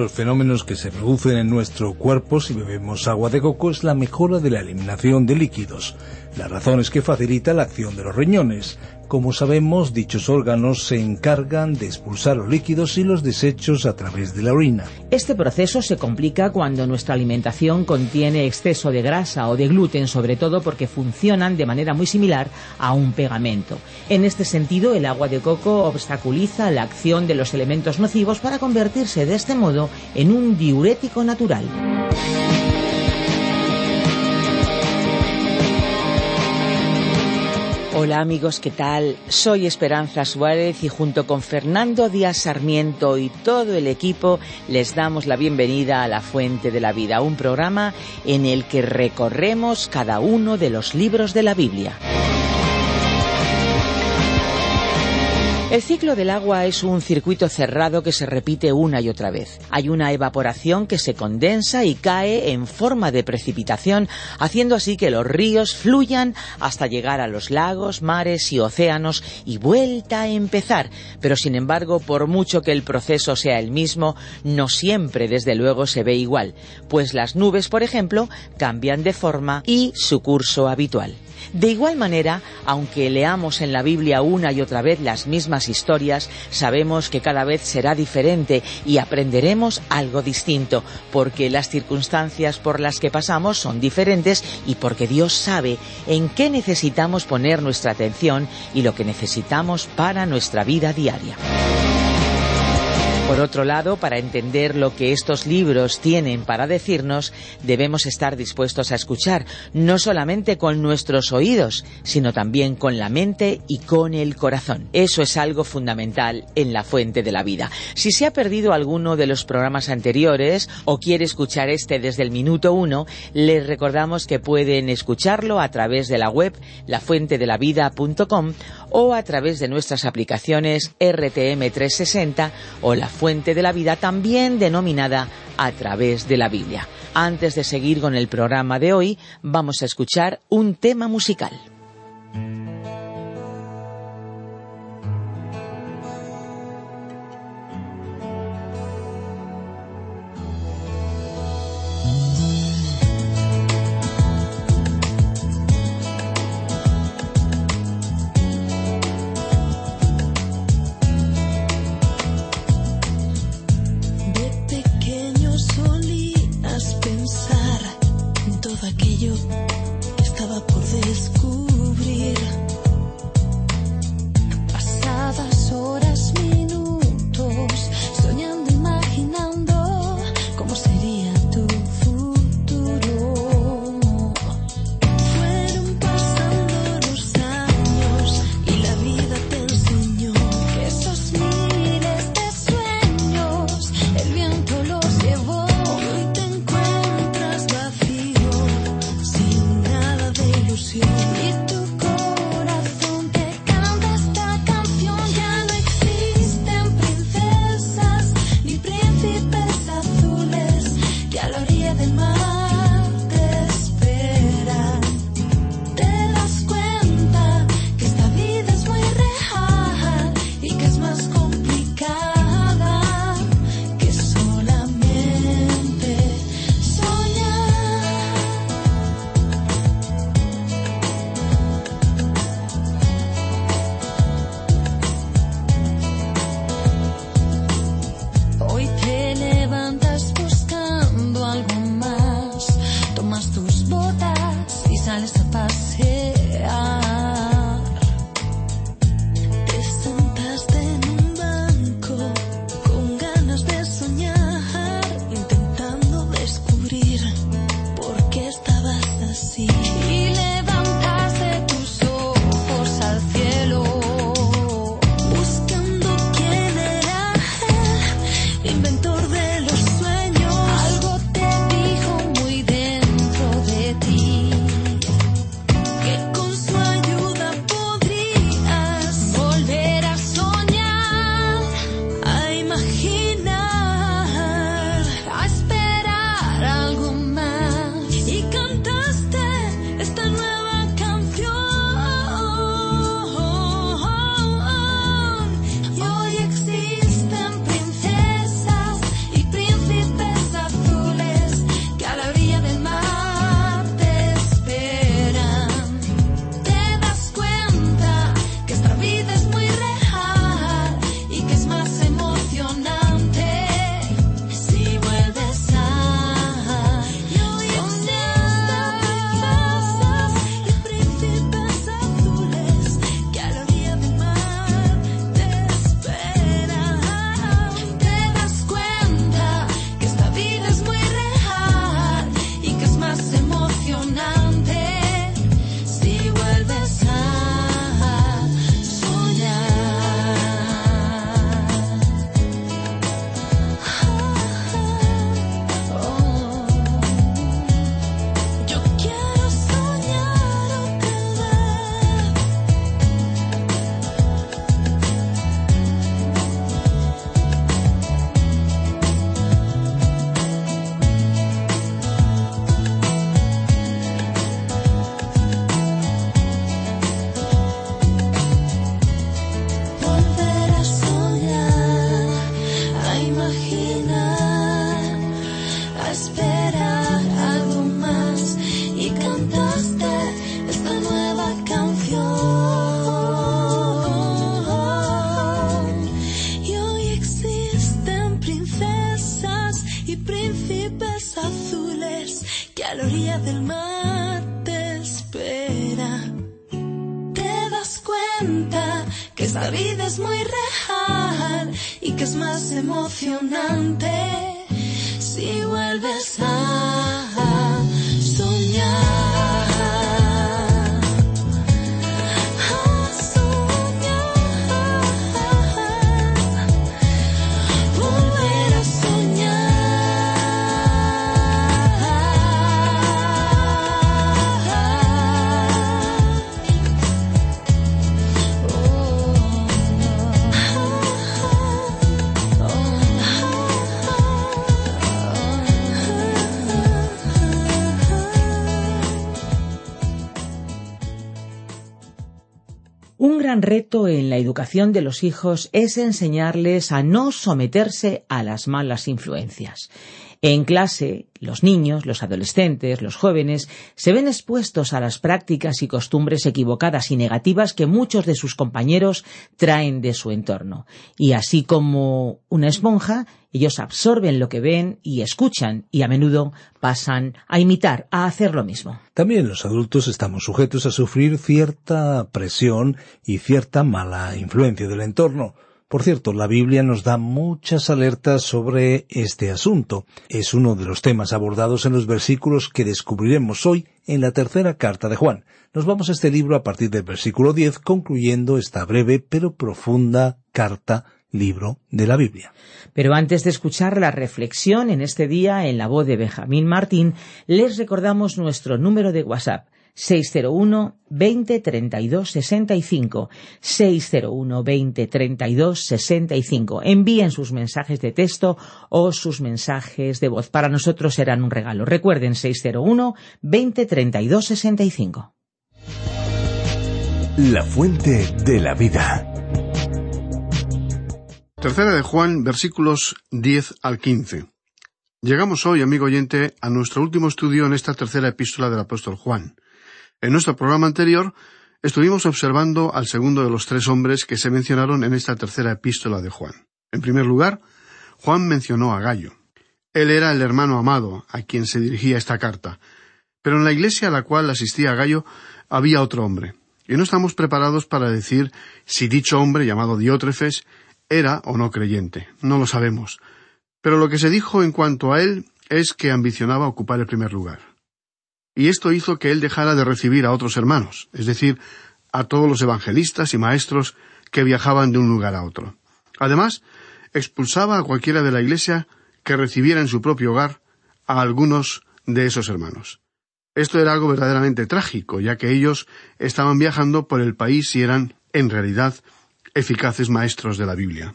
Los fenómenos que se producen en nuestro cuerpo si bebemos agua de coco es la mejora de la eliminación de líquidos. La razón es que facilita la acción de los riñones. Como sabemos, dichos órganos se encargan de expulsar los líquidos y los desechos a través de la orina. Este proceso se complica cuando nuestra alimentación contiene exceso de grasa o de gluten, sobre todo porque funcionan de manera muy similar a un pegamento. En este sentido, el agua de coco obstaculiza la acción de los elementos nocivos para convertirse de este modo en un diurético natural. Hola amigos, ¿qué tal? Soy Esperanza Suárez y junto con Fernando Díaz Sarmiento y todo el equipo les damos la bienvenida a La Fuente de la Vida, un programa en el que recorremos cada uno de los libros de la Biblia. El ciclo del agua es un circuito cerrado que se repite una y otra vez. Hay una evaporación que se condensa y cae en forma de precipitación, haciendo así que los ríos fluyan hasta llegar a los lagos, mares y océanos y vuelta a empezar. Pero sin embargo, por mucho que el proceso sea el mismo, no siempre desde luego se ve igual, pues las nubes, por ejemplo, cambian de forma y su curso habitual. De igual manera, aunque leamos en la Biblia una y otra vez las mismas historias, sabemos que cada vez será diferente y aprenderemos algo distinto, porque las circunstancias por las que pasamos son diferentes y porque Dios sabe en qué necesitamos poner nuestra atención y lo que necesitamos para nuestra vida diaria. Por otro lado, para entender lo que estos libros tienen para decirnos, debemos estar dispuestos a escuchar, no solamente con nuestros oídos, sino también con la mente y con el corazón. Eso es algo fundamental en la fuente de la vida. Si se ha perdido alguno de los programas anteriores o quiere escuchar este desde el minuto uno, les recordamos que pueden escucharlo a través de la web lafuentedelavida.com o a través de nuestras aplicaciones RTM360 o la fuente de la vida, también denominada a través de la Biblia. Antes de seguir con el programa de hoy, vamos a escuchar un tema musical. Reto en la educación de los hijos es enseñarles a no someterse a las malas influencias. En clase, los niños, los adolescentes, los jóvenes se ven expuestos a las prácticas y costumbres equivocadas y negativas que muchos de sus compañeros traen de su entorno. Y así como una esponja, ellos absorben lo que ven y escuchan y a menudo pasan a imitar, a hacer lo mismo. También los adultos estamos sujetos a sufrir cierta presión y cierta mala influencia del entorno. Por cierto, la Biblia nos da muchas alertas sobre este asunto. Es uno de los temas abordados en los versículos que descubriremos hoy en la tercera carta de Juan. Nos vamos a este libro a partir del versículo 10, concluyendo esta breve pero profunda carta libro de la Biblia. Pero antes de escuchar la reflexión en este día en la voz de Benjamín Martín, les recordamos nuestro número de WhatsApp 601 20 32 65 601 20 32 65 envíen sus mensajes de texto o sus mensajes de voz. Para nosotros serán un regalo. Recuerden 601 20 32 65 La fuente de la vida. Tercera de Juan, versículos 10 al 15. Llegamos hoy, amigo oyente, a nuestro último estudio en esta tercera epístola del apóstol Juan. En nuestro programa anterior estuvimos observando al segundo de los tres hombres que se mencionaron en esta tercera epístola de Juan. En primer lugar, Juan mencionó a Gallo. Él era el hermano amado a quien se dirigía esta carta. Pero en la iglesia a la cual asistía Gallo había otro hombre. Y no estamos preparados para decir si dicho hombre, llamado Diótrefes, era o no creyente. No lo sabemos. Pero lo que se dijo en cuanto a él es que ambicionaba ocupar el primer lugar y esto hizo que él dejara de recibir a otros hermanos, es decir, a todos los evangelistas y maestros que viajaban de un lugar a otro. Además, expulsaba a cualquiera de la iglesia que recibiera en su propio hogar a algunos de esos hermanos. Esto era algo verdaderamente trágico, ya que ellos estaban viajando por el país y eran, en realidad, eficaces maestros de la Biblia.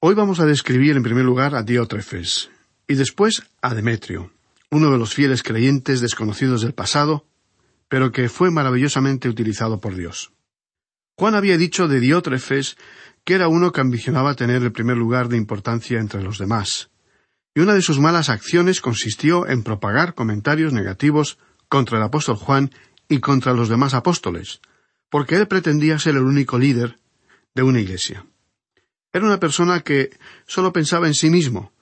Hoy vamos a describir en primer lugar a Diótrefes y después a Demetrio uno de los fieles creyentes desconocidos del pasado, pero que fue maravillosamente utilizado por Dios. Juan había dicho de Diótrefes que era uno que ambicionaba tener el primer lugar de importancia entre los demás, y una de sus malas acciones consistió en propagar comentarios negativos contra el apóstol Juan y contra los demás apóstoles, porque él pretendía ser el único líder de una iglesia. Era una persona que solo pensaba en sí mismo,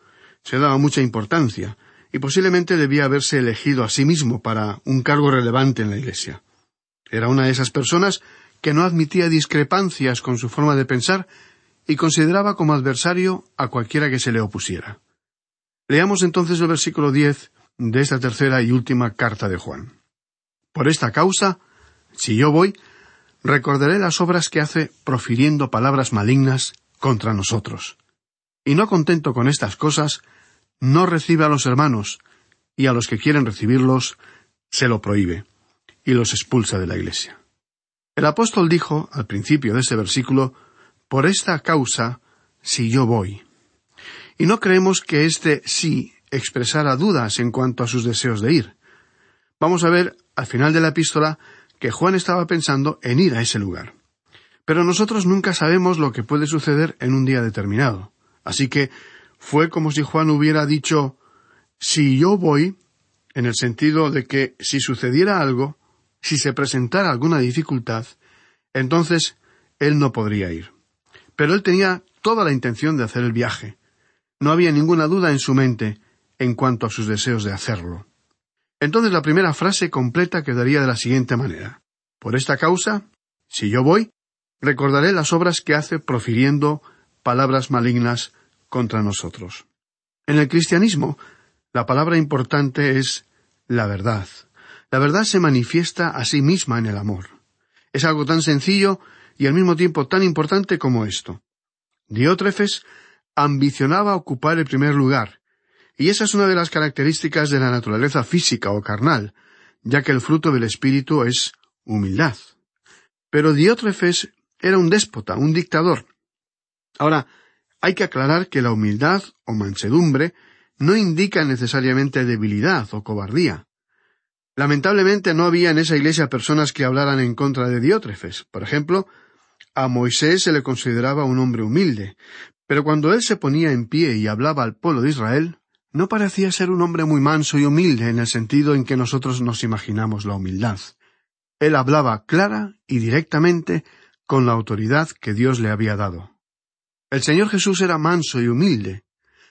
se daba mucha importancia, y posiblemente debía haberse elegido a sí mismo para un cargo relevante en la Iglesia. Era una de esas personas que no admitía discrepancias con su forma de pensar y consideraba como adversario a cualquiera que se le opusiera. Leamos entonces el versículo diez de esta tercera y última carta de Juan. Por esta causa, si yo voy, recordaré las obras que hace profiriendo palabras malignas contra nosotros. Y no contento con estas cosas, no recibe a los hermanos, y a los que quieren recibirlos se lo prohíbe, y los expulsa de la Iglesia. El apóstol dijo, al principio de ese versículo, Por esta causa, si yo voy. Y no creemos que este sí expresara dudas en cuanto a sus deseos de ir. Vamos a ver, al final de la epístola, que Juan estaba pensando en ir a ese lugar. Pero nosotros nunca sabemos lo que puede suceder en un día determinado. Así que fue como si Juan hubiera dicho si yo voy, en el sentido de que si sucediera algo, si se presentara alguna dificultad, entonces él no podría ir. Pero él tenía toda la intención de hacer el viaje. No había ninguna duda en su mente en cuanto a sus deseos de hacerlo. Entonces la primera frase completa quedaría de la siguiente manera. Por esta causa, si yo voy, recordaré las obras que hace profiriendo palabras malignas contra nosotros. En el cristianismo, la palabra importante es la verdad. La verdad se manifiesta a sí misma en el amor. Es algo tan sencillo y al mismo tiempo tan importante como esto. Diótrefes ambicionaba ocupar el primer lugar, y esa es una de las características de la naturaleza física o carnal, ya que el fruto del espíritu es humildad. Pero Diótrefes era un déspota, un dictador. Ahora, hay que aclarar que la humildad o mansedumbre no indica necesariamente debilidad o cobardía. Lamentablemente no había en esa iglesia personas que hablaran en contra de Diótrefes. Por ejemplo, a Moisés se le consideraba un hombre humilde, pero cuando él se ponía en pie y hablaba al pueblo de Israel, no parecía ser un hombre muy manso y humilde en el sentido en que nosotros nos imaginamos la humildad. Él hablaba clara y directamente con la autoridad que Dios le había dado. El Señor Jesús era manso y humilde,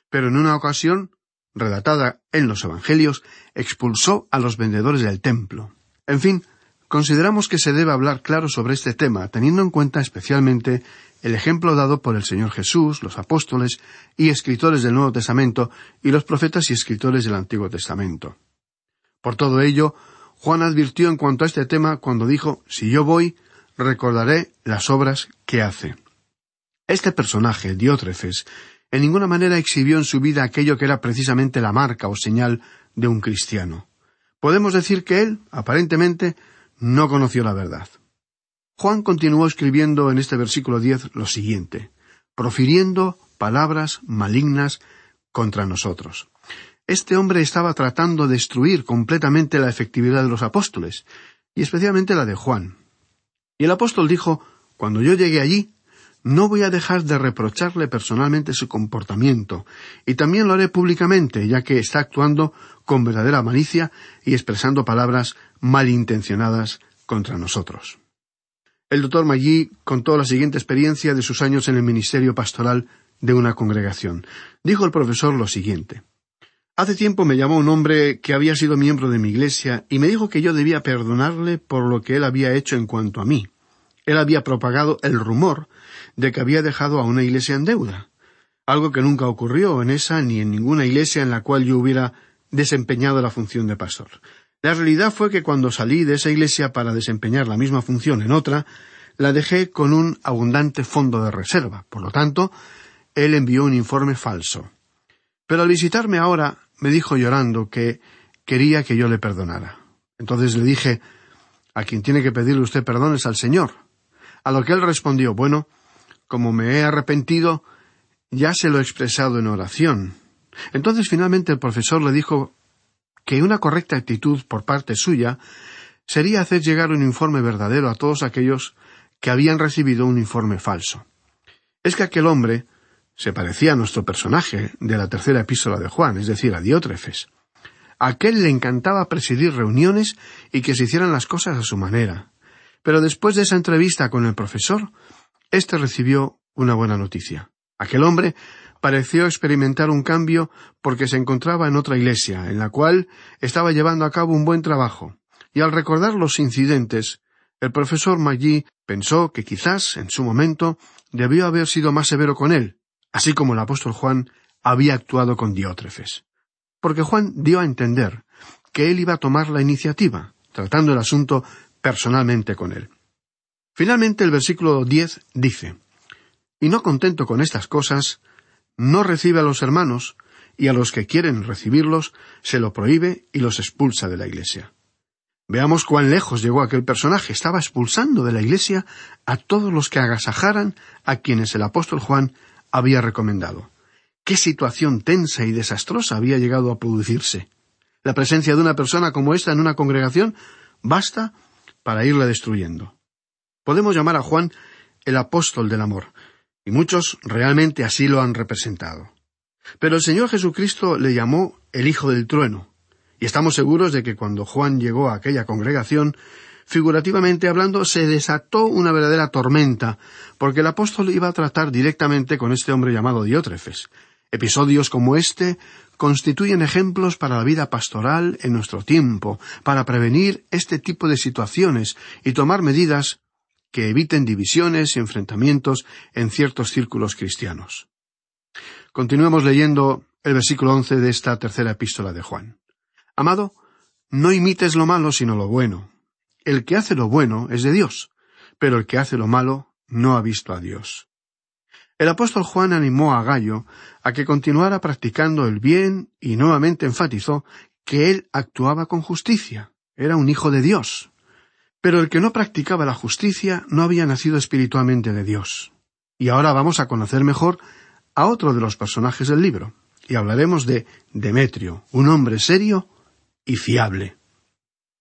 pero en una ocasión, relatada en los Evangelios, expulsó a los vendedores del templo. En fin, consideramos que se debe hablar claro sobre este tema, teniendo en cuenta especialmente el ejemplo dado por el Señor Jesús, los apóstoles y escritores del Nuevo Testamento y los profetas y escritores del Antiguo Testamento. Por todo ello, Juan advirtió en cuanto a este tema cuando dijo, si yo voy, recordaré las obras que hace. Este personaje, Diótrefes, en ninguna manera exhibió en su vida aquello que era precisamente la marca o señal de un cristiano. Podemos decir que él, aparentemente, no conoció la verdad. Juan continuó escribiendo en este versículo diez lo siguiente profiriendo palabras malignas contra nosotros. Este hombre estaba tratando de destruir completamente la efectividad de los apóstoles, y especialmente la de Juan. Y el apóstol dijo Cuando yo llegue allí, no voy a dejar de reprocharle personalmente su comportamiento, y también lo haré públicamente, ya que está actuando con verdadera malicia y expresando palabras malintencionadas contra nosotros. El doctor Maggi contó la siguiente experiencia de sus años en el ministerio pastoral de una congregación. Dijo el profesor lo siguiente. Hace tiempo me llamó un hombre que había sido miembro de mi iglesia y me dijo que yo debía perdonarle por lo que él había hecho en cuanto a mí. Él había propagado el rumor de que había dejado a una iglesia en deuda, algo que nunca ocurrió en esa ni en ninguna iglesia en la cual yo hubiera desempeñado la función de pastor. La realidad fue que cuando salí de esa iglesia para desempeñar la misma función en otra, la dejé con un abundante fondo de reserva. Por lo tanto, él envió un informe falso. Pero al visitarme ahora, me dijo llorando que quería que yo le perdonara. Entonces le dije, a quien tiene que pedirle usted perdón es al Señor. A lo que él respondió, bueno, como me he arrepentido, ya se lo he expresado en oración. Entonces finalmente el profesor le dijo que una correcta actitud por parte suya sería hacer llegar un informe verdadero a todos aquellos que habían recibido un informe falso. Es que aquel hombre se parecía a nuestro personaje de la tercera epístola de Juan, es decir, a Diótrefes. Aquel le encantaba presidir reuniones y que se hicieran las cosas a su manera. Pero después de esa entrevista con el profesor, éste recibió una buena noticia. Aquel hombre pareció experimentar un cambio porque se encontraba en otra iglesia, en la cual estaba llevando a cabo un buen trabajo, y al recordar los incidentes, el profesor Maggi pensó que quizás, en su momento, debió haber sido más severo con él, así como el apóstol Juan había actuado con Diótrefes. Porque Juan dio a entender que él iba a tomar la iniciativa, tratando el asunto personalmente con él. Finalmente el versículo diez dice Y no contento con estas cosas, no recibe a los hermanos, y a los que quieren recibirlos se lo prohíbe y los expulsa de la iglesia. Veamos cuán lejos llegó aquel personaje. Estaba expulsando de la iglesia a todos los que agasajaran a quienes el apóstol Juan había recomendado. Qué situación tensa y desastrosa había llegado a producirse. La presencia de una persona como esta en una congregación basta para irla destruyendo. Podemos llamar a Juan el apóstol del amor, y muchos realmente así lo han representado. Pero el Señor Jesucristo le llamó el Hijo del Trueno, y estamos seguros de que cuando Juan llegó a aquella congregación, figurativamente hablando, se desató una verdadera tormenta, porque el apóstol iba a tratar directamente con este hombre llamado Diótrefes. Episodios como este constituyen ejemplos para la vida pastoral en nuestro tiempo, para prevenir este tipo de situaciones y tomar medidas que eviten divisiones y enfrentamientos en ciertos círculos cristianos. Continuemos leyendo el versículo once de esta tercera epístola de Juan. Amado, no imites lo malo sino lo bueno. El que hace lo bueno es de Dios, pero el que hace lo malo no ha visto a Dios. El apóstol Juan animó a Gallo a que continuara practicando el bien y nuevamente enfatizó que él actuaba con justicia, era un hijo de Dios. Pero el que no practicaba la justicia no había nacido espiritualmente de Dios. Y ahora vamos a conocer mejor a otro de los personajes del libro, y hablaremos de Demetrio, un hombre serio y fiable.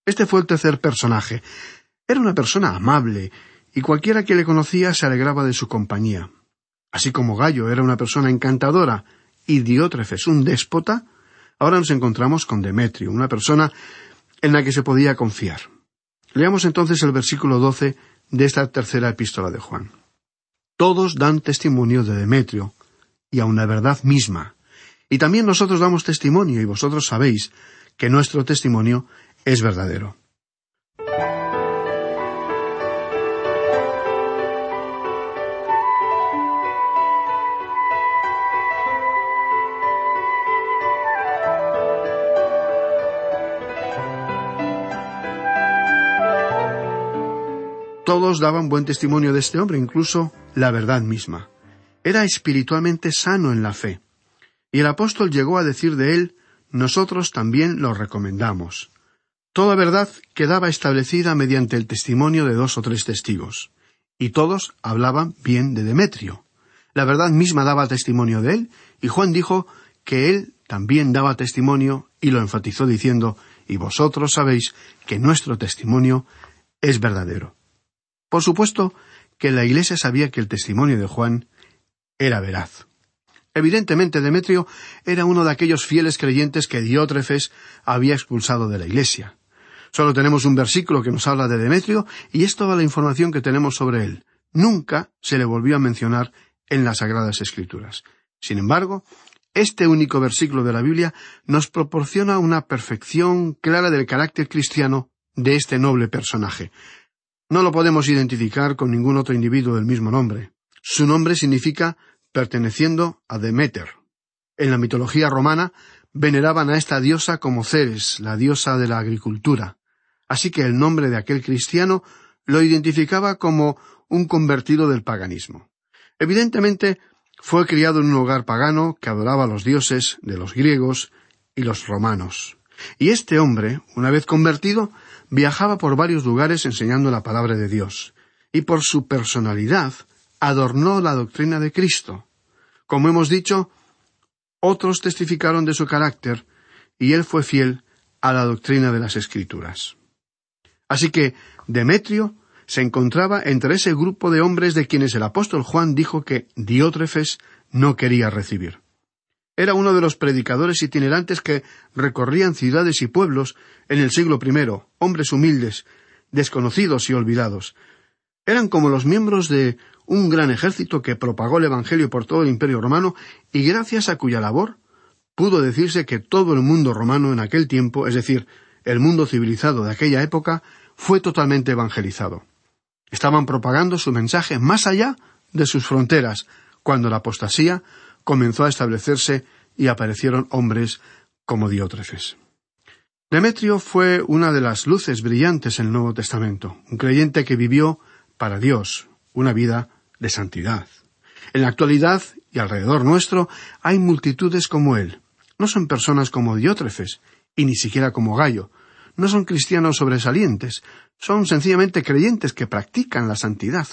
Este fue el tercer personaje. Era una persona amable, y cualquiera que le conocía se alegraba de su compañía. Así como Gallo era una persona encantadora y Diótrefes un déspota, ahora nos encontramos con Demetrio, una persona en la que se podía confiar. Leamos entonces el versículo doce de esta tercera epístola de Juan. Todos dan testimonio de Demetrio, y aun la verdad misma. Y también nosotros damos testimonio, y vosotros sabéis que nuestro testimonio es verdadero. Todos daban buen testimonio de este hombre, incluso la verdad misma. Era espiritualmente sano en la fe. Y el apóstol llegó a decir de él, nosotros también lo recomendamos. Toda verdad quedaba establecida mediante el testimonio de dos o tres testigos. Y todos hablaban bien de Demetrio. La verdad misma daba testimonio de él, y Juan dijo que él también daba testimonio, y lo enfatizó diciendo, y vosotros sabéis que nuestro testimonio es verdadero. Por supuesto que la Iglesia sabía que el testimonio de Juan era veraz. Evidentemente Demetrio era uno de aquellos fieles creyentes que Diótrefes había expulsado de la Iglesia. Solo tenemos un versículo que nos habla de Demetrio y es toda la información que tenemos sobre él. Nunca se le volvió a mencionar en las Sagradas Escrituras. Sin embargo, este único versículo de la Biblia nos proporciona una perfección clara del carácter cristiano de este noble personaje. No lo podemos identificar con ningún otro individuo del mismo nombre. Su nombre significa perteneciendo a Demeter. En la mitología romana veneraban a esta diosa como Ceres, la diosa de la agricultura. Así que el nombre de aquel cristiano lo identificaba como un convertido del paganismo. Evidentemente, fue criado en un hogar pagano que adoraba a los dioses de los griegos y los romanos. Y este hombre, una vez convertido, viajaba por varios lugares enseñando la palabra de Dios, y por su personalidad adornó la doctrina de Cristo. Como hemos dicho, otros testificaron de su carácter, y él fue fiel a la doctrina de las Escrituras. Así que Demetrio se encontraba entre ese grupo de hombres de quienes el apóstol Juan dijo que Diótrefes no quería recibir. Era uno de los predicadores itinerantes que recorrían ciudades y pueblos en el siglo I, hombres humildes, desconocidos y olvidados. Eran como los miembros de un gran ejército que propagó el Evangelio por todo el Imperio romano y gracias a cuya labor pudo decirse que todo el mundo romano en aquel tiempo, es decir, el mundo civilizado de aquella época, fue totalmente evangelizado. Estaban propagando su mensaje más allá de sus fronteras, cuando la apostasía comenzó a establecerse y aparecieron hombres como Diótrefes. Demetrio fue una de las luces brillantes en el Nuevo Testamento, un creyente que vivió para Dios una vida de santidad. En la actualidad y alrededor nuestro hay multitudes como él. No son personas como Diótrefes, y ni siquiera como Gallo. No son cristianos sobresalientes, son sencillamente creyentes que practican la santidad,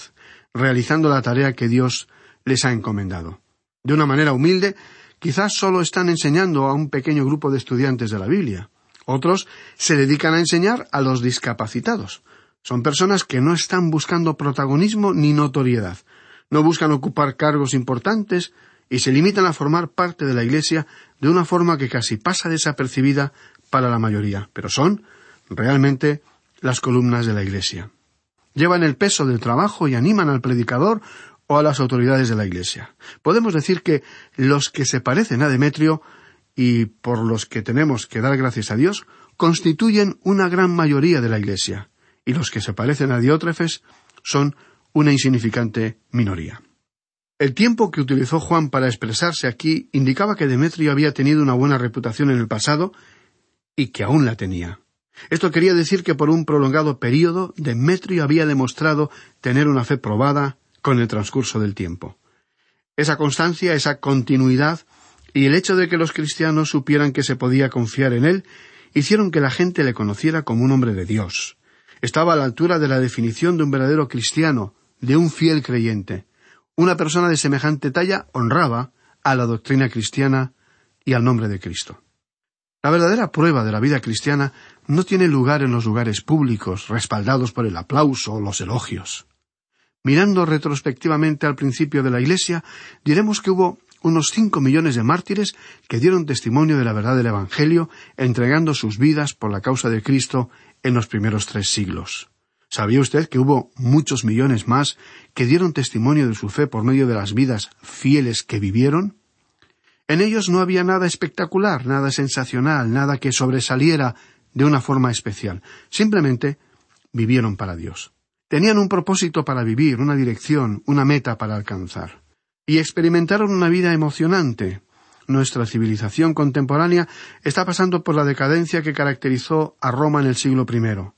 realizando la tarea que Dios les ha encomendado. De una manera humilde, quizás solo están enseñando a un pequeño grupo de estudiantes de la Biblia. Otros se dedican a enseñar a los discapacitados. Son personas que no están buscando protagonismo ni notoriedad. No buscan ocupar cargos importantes y se limitan a formar parte de la Iglesia de una forma que casi pasa desapercibida para la mayoría, pero son realmente las columnas de la Iglesia. Llevan el peso del trabajo y animan al predicador o a las autoridades de la Iglesia. Podemos decir que los que se parecen a Demetrio y por los que tenemos que dar gracias a Dios constituyen una gran mayoría de la Iglesia, y los que se parecen a Diótrefes son una insignificante minoría. El tiempo que utilizó Juan para expresarse aquí indicaba que Demetrio había tenido una buena reputación en el pasado y que aún la tenía. Esto quería decir que por un prolongado período Demetrio había demostrado tener una fe probada con el transcurso del tiempo. Esa constancia, esa continuidad y el hecho de que los cristianos supieran que se podía confiar en él hicieron que la gente le conociera como un hombre de Dios. Estaba a la altura de la definición de un verdadero cristiano, de un fiel creyente. Una persona de semejante talla honraba a la doctrina cristiana y al nombre de Cristo. La verdadera prueba de la vida cristiana no tiene lugar en los lugares públicos, respaldados por el aplauso o los elogios. Mirando retrospectivamente al principio de la Iglesia, diremos que hubo unos cinco millones de mártires que dieron testimonio de la verdad del Evangelio, entregando sus vidas por la causa de Cristo en los primeros tres siglos. ¿Sabía usted que hubo muchos millones más que dieron testimonio de su fe por medio de las vidas fieles que vivieron? En ellos no había nada espectacular, nada sensacional, nada que sobresaliera de una forma especial. Simplemente vivieron para Dios. Tenían un propósito para vivir, una dirección, una meta para alcanzar. Y experimentaron una vida emocionante. Nuestra civilización contemporánea está pasando por la decadencia que caracterizó a Roma en el siglo I.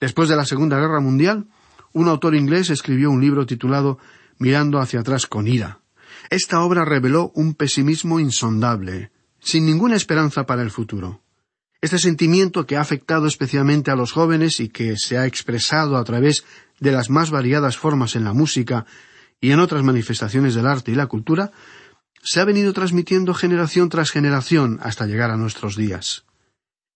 Después de la Segunda Guerra Mundial, un autor inglés escribió un libro titulado Mirando hacia atrás con ira. Esta obra reveló un pesimismo insondable, sin ninguna esperanza para el futuro. Este sentimiento que ha afectado especialmente a los jóvenes y que se ha expresado a través de las más variadas formas en la música y en otras manifestaciones del arte y la cultura, se ha venido transmitiendo generación tras generación hasta llegar a nuestros días.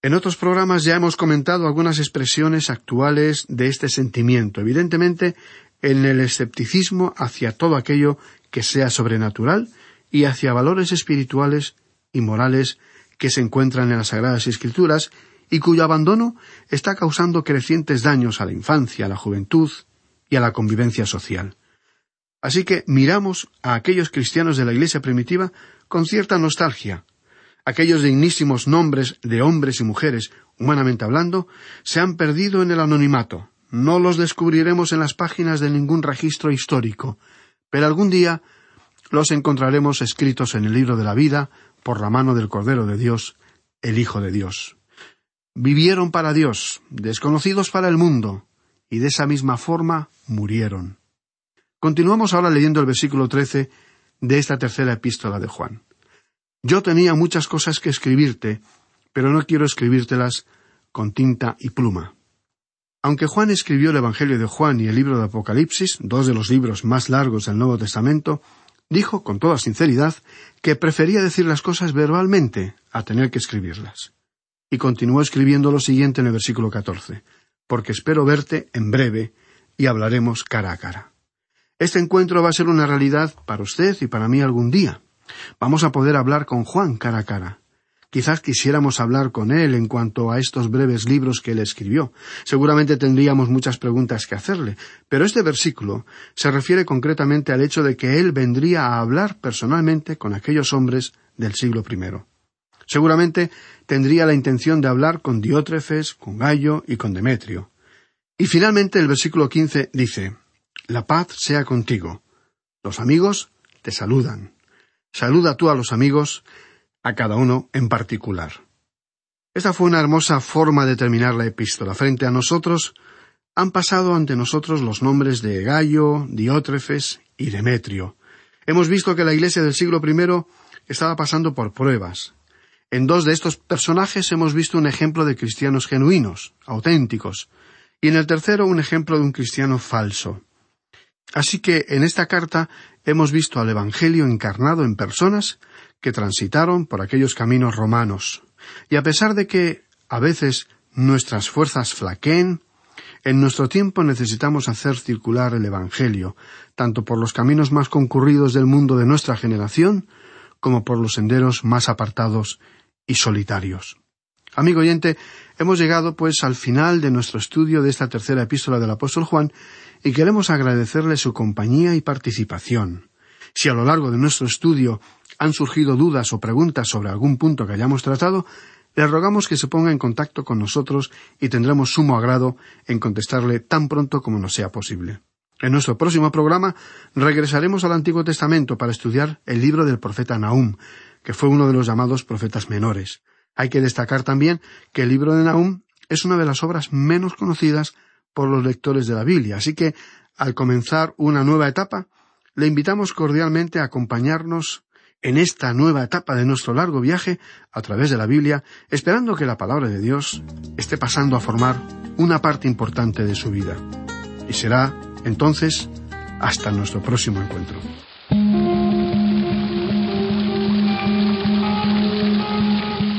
En otros programas ya hemos comentado algunas expresiones actuales de este sentimiento, evidentemente en el escepticismo hacia todo aquello que sea sobrenatural y hacia valores espirituales y morales que se encuentran en las Sagradas Escrituras y cuyo abandono está causando crecientes daños a la infancia, a la juventud y a la convivencia social. Así que miramos a aquellos cristianos de la Iglesia primitiva con cierta nostalgia, aquellos dignísimos nombres de hombres y mujeres, humanamente hablando, se han perdido en el anonimato. No los descubriremos en las páginas de ningún registro histórico, pero algún día los encontraremos escritos en el libro de la vida por la mano del Cordero de Dios, el Hijo de Dios. Vivieron para Dios, desconocidos para el mundo, y de esa misma forma murieron. Continuamos ahora leyendo el versículo trece de esta tercera epístola de Juan. Yo tenía muchas cosas que escribirte, pero no quiero escribírtelas con tinta y pluma. Aunque Juan escribió el Evangelio de Juan y el libro de Apocalipsis, dos de los libros más largos del Nuevo Testamento, dijo con toda sinceridad que prefería decir las cosas verbalmente a tener que escribirlas. Y continuó escribiendo lo siguiente en el versículo catorce porque espero verte en breve y hablaremos cara a cara. Este encuentro va a ser una realidad para usted y para mí algún día. Vamos a poder hablar con Juan cara a cara. Quizás quisiéramos hablar con él en cuanto a estos breves libros que él escribió. Seguramente tendríamos muchas preguntas que hacerle, pero este versículo se refiere concretamente al hecho de que él vendría a hablar personalmente con aquellos hombres del siglo I. Seguramente tendría la intención de hablar con Diótrefes, con Gallo y con Demetrio. Y finalmente el versículo quince dice La paz sea contigo. Los amigos te saludan. Saluda tú a los amigos, a cada uno en particular. Esta fue una hermosa forma de terminar la epístola. Frente a nosotros han pasado ante nosotros los nombres de Gallo, Diótrefes y Demetrio. Hemos visto que la Iglesia del siglo I estaba pasando por pruebas. En dos de estos personajes hemos visto un ejemplo de cristianos genuinos, auténticos, y en el tercero un ejemplo de un cristiano falso. Así que en esta carta hemos visto al Evangelio encarnado en personas que transitaron por aquellos caminos romanos. Y a pesar de que a veces nuestras fuerzas flaqueen, en nuestro tiempo necesitamos hacer circular el Evangelio, tanto por los caminos más concurridos del mundo de nuestra generación, como por los senderos más apartados y solitarios. Amigo oyente, hemos llegado pues al final de nuestro estudio de esta tercera epístola del apóstol Juan y queremos agradecerle su compañía y participación. Si a lo largo de nuestro estudio han surgido dudas o preguntas sobre algún punto que hayamos tratado, le rogamos que se ponga en contacto con nosotros y tendremos sumo agrado en contestarle tan pronto como nos sea posible. En nuestro próximo programa regresaremos al Antiguo Testamento para estudiar el libro del profeta Nahum, que fue uno de los llamados profetas menores. Hay que destacar también que el libro de Nahum es una de las obras menos conocidas por los lectores de la Biblia, así que al comenzar una nueva etapa, le invitamos cordialmente a acompañarnos en esta nueva etapa de nuestro largo viaje a través de la Biblia, esperando que la palabra de Dios esté pasando a formar una parte importante de su vida. Y será entonces hasta nuestro próximo encuentro.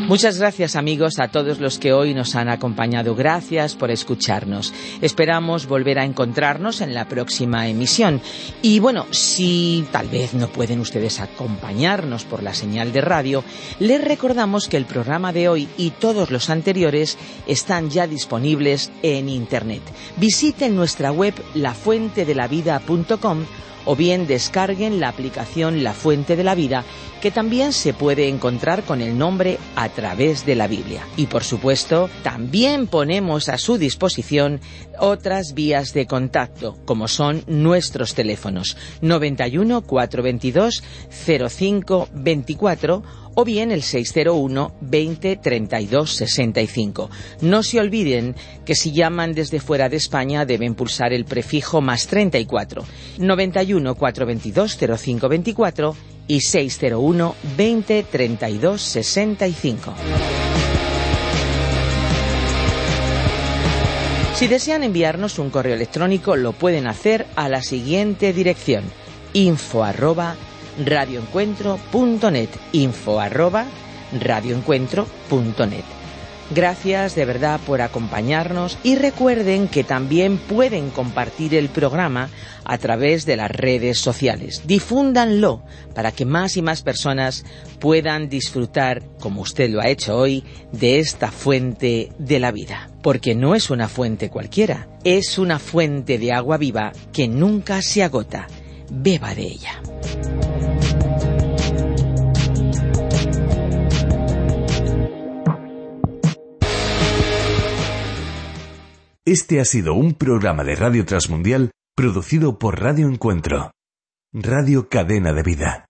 Muchas gracias amigos a todos los que hoy nos han acompañado. Gracias por escucharnos. Esperamos volver a encontrarnos en la próxima emisión. Y bueno, si tal vez no pueden ustedes acompañarnos por la señal de radio, les recordamos que el programa de hoy y todos los anteriores están ya disponibles en Internet. Visiten nuestra web lafuentedelavida.com o bien descarguen la aplicación La Fuente de la Vida, que también se puede encontrar con el nombre a través de la Biblia. Y por supuesto, también ponemos a su disposición otras vías de contacto, como son nuestros teléfonos 91 422 05 24 o bien el 601 20 32 65. No se olviden que si llaman desde fuera de España deben pulsar el prefijo más 34 91 422 05 24 y 601 20 32 65. Si desean enviarnos un correo electrónico lo pueden hacer a la siguiente dirección info arroba radioencuentro.net, info arroba radioencuentro.net. Gracias de verdad por acompañarnos y recuerden que también pueden compartir el programa a través de las redes sociales. Difúndanlo para que más y más personas puedan disfrutar, como usted lo ha hecho hoy, de esta fuente de la vida. Porque no es una fuente cualquiera, es una fuente de agua viva que nunca se agota. Beba de ella. Este ha sido un programa de Radio Transmundial producido por Radio Encuentro, Radio Cadena de Vida.